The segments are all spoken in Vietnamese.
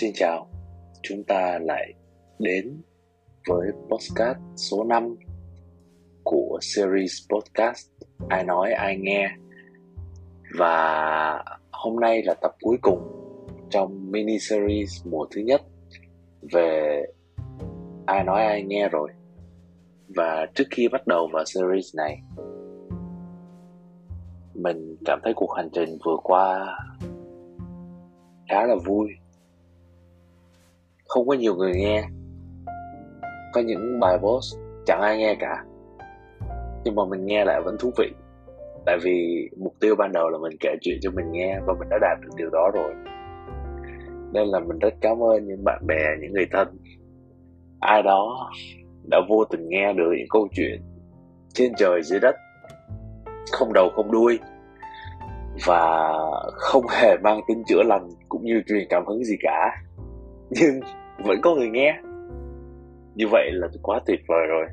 Xin chào, chúng ta lại đến với podcast số 5 của series podcast Ai nói ai nghe. Và hôm nay là tập cuối cùng trong mini series mùa thứ nhất về Ai nói ai nghe rồi. Và trước khi bắt đầu vào series này Mình cảm thấy cuộc hành trình vừa qua khá là vui không có nhiều người nghe. Có những bài post chẳng ai nghe cả. Nhưng mà mình nghe lại vẫn thú vị. Tại vì mục tiêu ban đầu là mình kể chuyện cho mình nghe và mình đã đạt được điều đó rồi. Nên là mình rất cảm ơn những bạn bè, những người thân. Ai đó đã vô tình nghe được những câu chuyện trên trời, dưới đất. Không đầu không đuôi. Và không hề mang tính chữa lành cũng như truyền cảm hứng gì cả nhưng vẫn có người nghe. Như vậy là quá tuyệt vời rồi.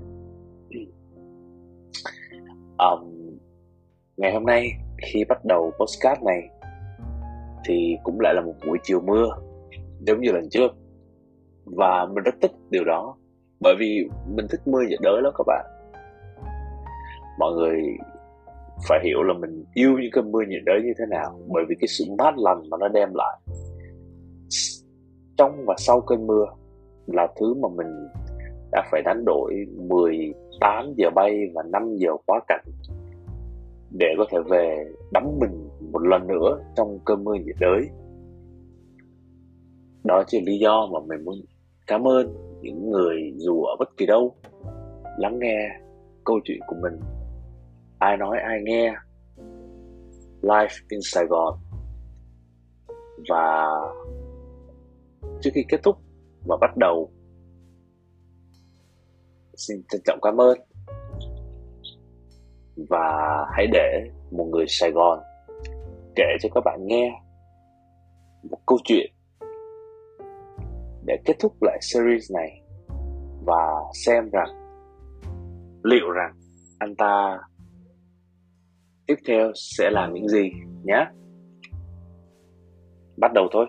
Um, ngày hôm nay khi bắt đầu postcard này thì cũng lại là một buổi chiều mưa giống như lần trước. Và mình rất thích điều đó bởi vì mình thích mưa nhiệt đới lắm các bạn. Mọi người phải hiểu là mình yêu những cơn mưa nhiệt đới như thế nào bởi vì cái sự mát lành mà nó đem lại trong và sau cơn mưa là thứ mà mình đã phải đánh đổi 18 giờ bay và 5 giờ quá cảnh để có thể về đắm mình một lần nữa trong cơn mưa nhiệt đới. Đó chính là lý do mà mình muốn cảm ơn những người dù ở bất kỳ đâu, lắng nghe câu chuyện của mình. Ai nói, ai nghe. Life in Sài Gòn. Và trước khi kết thúc và bắt đầu, xin trân trọng cảm ơn. Và hãy để một người Sài Gòn kể cho các bạn nghe một câu chuyện để kết thúc lại series này và xem rằng, liệu rằng anh ta tiếp theo sẽ làm những gì nhé. Bắt đầu thôi.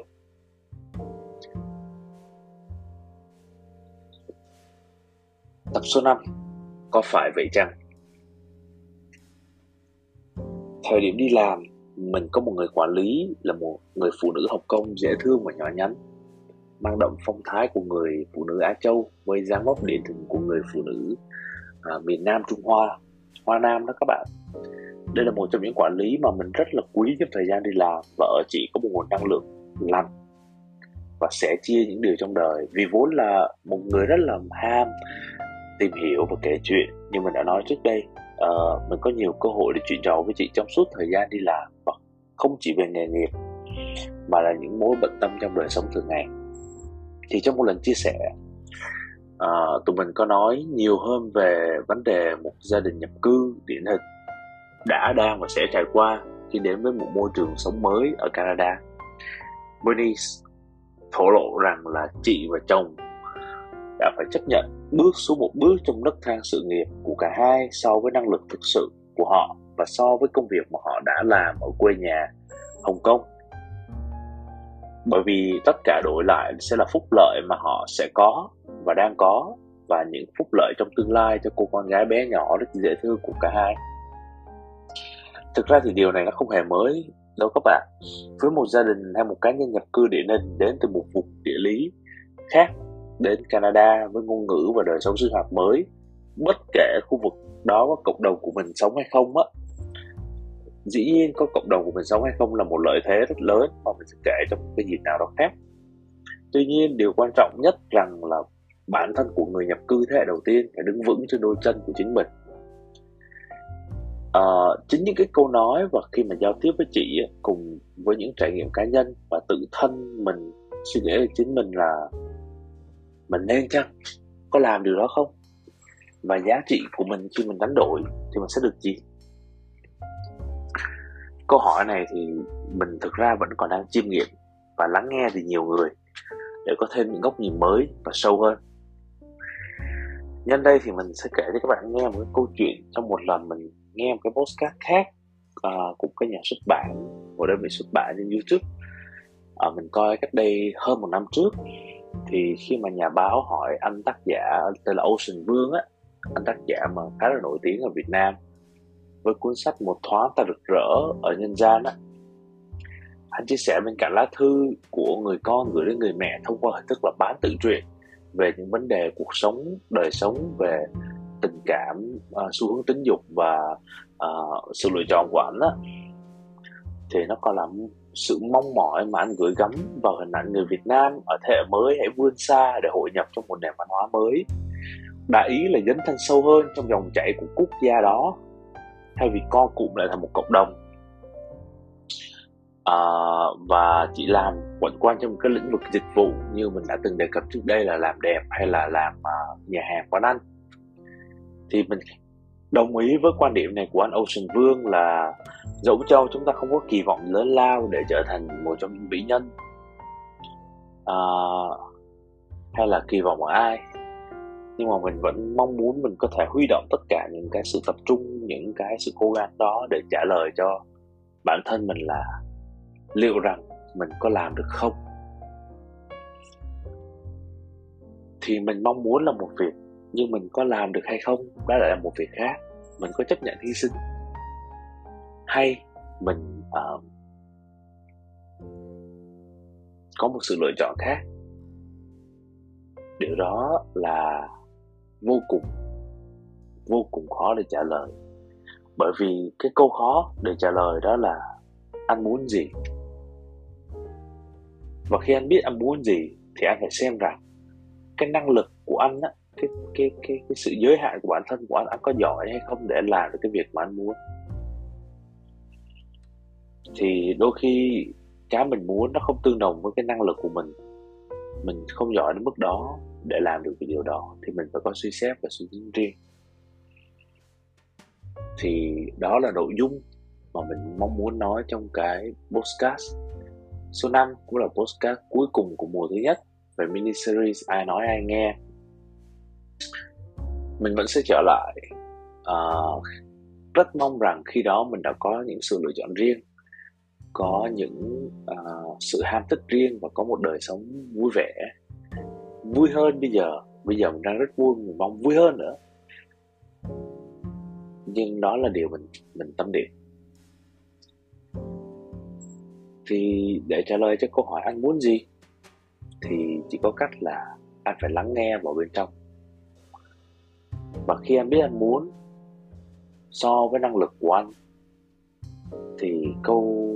Tập số 5 Có phải vậy chăng? Thời điểm đi làm, mình có một người quản lý là một người phụ nữ Hồng Kông dễ thương và nhỏ nhắn mang đậm phong thái của người phụ nữ Á Châu với dáng vóc điển hình của người phụ nữ à, miền Nam Trung Hoa, Hoa Nam đó các bạn. Đây là một trong những quản lý mà mình rất là quý trong thời gian đi làm và ở chị có một nguồn năng lượng lành và sẽ chia những điều trong đời vì vốn là một người rất là ham tìm hiểu và kể chuyện như mình đã nói trước đây uh, mình có nhiều cơ hội để chuyện trò với chị trong suốt thời gian đi làm và không chỉ về nghề nghiệp mà là những mối bận tâm trong đời sống thường ngày thì trong một lần chia sẻ uh, tụi mình có nói nhiều hơn về vấn đề một gia đình nhập cư điển hình đã đang và sẽ trải qua khi đến với một môi trường sống mới ở Canada. Bernice thổ lộ rằng là chị và chồng đã phải chấp nhận bước xuống một bước trong nấc thang sự nghiệp của cả hai so với năng lực thực sự của họ và so với công việc mà họ đã làm ở quê nhà Hồng Kông. Bởi vì tất cả đổi lại sẽ là phúc lợi mà họ sẽ có và đang có và những phúc lợi trong tương lai cho cô con gái bé nhỏ rất dễ thương của cả hai. Thực ra thì điều này nó không hề mới đâu các bạn. Với một gia đình hay một cá nhân nhập cư địa hình đến từ một vùng địa lý khác đến Canada với ngôn ngữ và đời sống sinh hoạt mới bất kể khu vực đó có cộng đồng của mình sống hay không á. Dĩ nhiên có cộng đồng của mình sống hay không là một lợi thế rất lớn mà mình sẽ kể trong một cái dịp nào đó khác. Tuy nhiên điều quan trọng nhất rằng là bản thân của người nhập cư thế hệ đầu tiên phải đứng vững trên đôi chân của chính mình. À, chính những cái câu nói và khi mà giao tiếp với chị cùng với những trải nghiệm cá nhân và tự thân mình suy nghĩ về chính mình là mình nên chăng? Có làm điều đó không? Và giá trị của mình khi mình đánh đổi thì mình sẽ được gì? Câu hỏi này thì mình thực ra vẫn còn đang chiêm nghiệm và lắng nghe từ nhiều người để có thêm những góc nhìn mới và sâu hơn. Nhân đây thì mình sẽ kể cho các bạn nghe một cái câu chuyện trong một lần mình nghe một cái postcard khác uh, của cái nhà xuất bản của đơn vị xuất bản trên youtube. À, mình coi cách đây hơn một năm trước thì khi mà nhà báo hỏi anh tác giả tên là Ocean Vương á anh tác giả mà khá là nổi tiếng ở Việt Nam với cuốn sách một thoáng ta rực rỡ ở nhân gian á anh chia sẻ bên cạnh lá thư của người con gửi đến người mẹ thông qua hình thức là bán tự truyện về những vấn đề cuộc sống đời sống về tình cảm uh, xu hướng tính dục và uh, sự lựa chọn của anh á thì nó còn là sự mong mỏi mà anh gửi gắm vào hình ảnh người Việt Nam ở thế hệ mới hãy vươn xa để hội nhập trong một nền văn hóa mới. Đại ý là dấn thân sâu hơn trong dòng chảy của quốc gia đó thay vì co cụm lại thành một cộng đồng. À, và chỉ làm quẩn quanh trong cái lĩnh vực dịch vụ như mình đã từng đề cập trước đây là làm đẹp hay là làm uh, nhà hàng quán ăn. Thì mình đồng ý với quan điểm này của anh Ocean Vương là dẫu cho chúng ta không có kỳ vọng lớn lao để trở thành một trong những vĩ nhân à, hay là kỳ vọng ở ai nhưng mà mình vẫn mong muốn mình có thể huy động tất cả những cái sự tập trung những cái sự cố gắng đó để trả lời cho bản thân mình là liệu rằng mình có làm được không. Thì mình mong muốn là một việc nhưng mình có làm được hay không đó lại là một việc khác mình có chấp nhận hy sinh hay mình uh, có một sự lựa chọn khác? Điều đó là vô cùng vô cùng khó để trả lời. Bởi vì cái câu khó để trả lời đó là anh muốn gì? Và khi anh biết anh muốn gì thì anh phải xem rằng cái năng lực của anh á cái cái cái cái sự giới hạn của bản thân của anh anh có giỏi hay không để làm được cái việc mà anh muốn? Thì đôi khi cái mình muốn nó không tương đồng với cái năng lực của mình. Mình không giỏi đến mức đó để làm được cái điều đó, thì mình phải có suy xét và suy nghĩ riêng. Thì đó là nội dung mà mình mong muốn nói trong cái podcast. Số 5 cũng là podcast cuối cùng của mùa thứ nhất về mini series ai nói ai nghe mình vẫn sẽ trở lại. Uh, rất mong rằng khi đó mình đã có những sự lựa chọn riêng có những uh, sự ham thích riêng và có một đời sống vui vẻ. Vui hơn bây giờ bây giờ mình đang rất vui mình mong vui hơn nữa. Nhưng đó là điều mình mình tâm niệm. Thì để trả lời cho câu hỏi anh muốn gì thì chỉ có cách là anh phải lắng nghe vào bên trong và khi anh biết anh muốn so với năng lực của anh, thì câu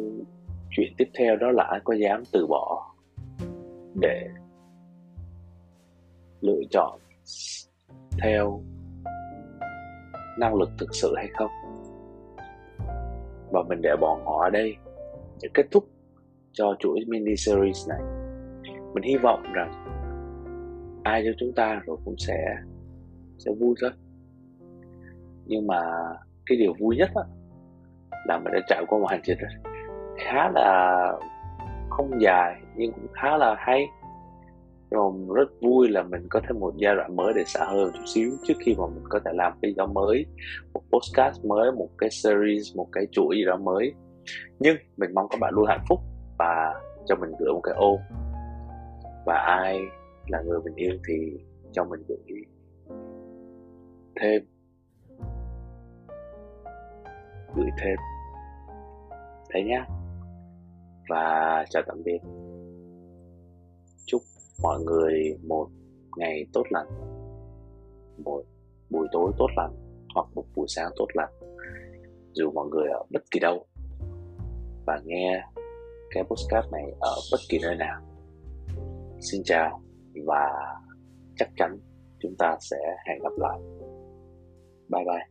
chuyện tiếp theo đó là anh có dám từ bỏ để lựa chọn theo năng lực thực sự hay không? Và mình để bọn họ ở đây để kết thúc cho chuỗi mini series này. Mình hy vọng rằng ai cho chúng ta rồi cũng sẽ sẽ vui thôi. Nhưng mà cái điều vui nhất á, là mình đã trải qua một hành trình khá là không dài nhưng cũng khá là hay. Rồi rất vui là mình có thêm một giai đoạn mới để xả hơi một chút xíu trước khi mà mình có thể làm cái gì đó mới một podcast mới một cái series một cái chuỗi gì đó mới. Nhưng mình mong các bạn luôn hạnh phúc và cho mình gửi một cái ôm và ai là người mình yêu thì cho mình gửi thêm. Gửi thêm. Thế nhá. Và chào tạm biệt. Chúc mọi người một ngày tốt lành. Một buổi tối tốt lành hoặc một buổi sáng tốt lành. Dù mọi người ở bất kỳ đâu. Và nghe cái postcard này ở bất kỳ nơi nào. Xin chào và chắc chắn chúng ta sẽ hẹn gặp lại. Bye bye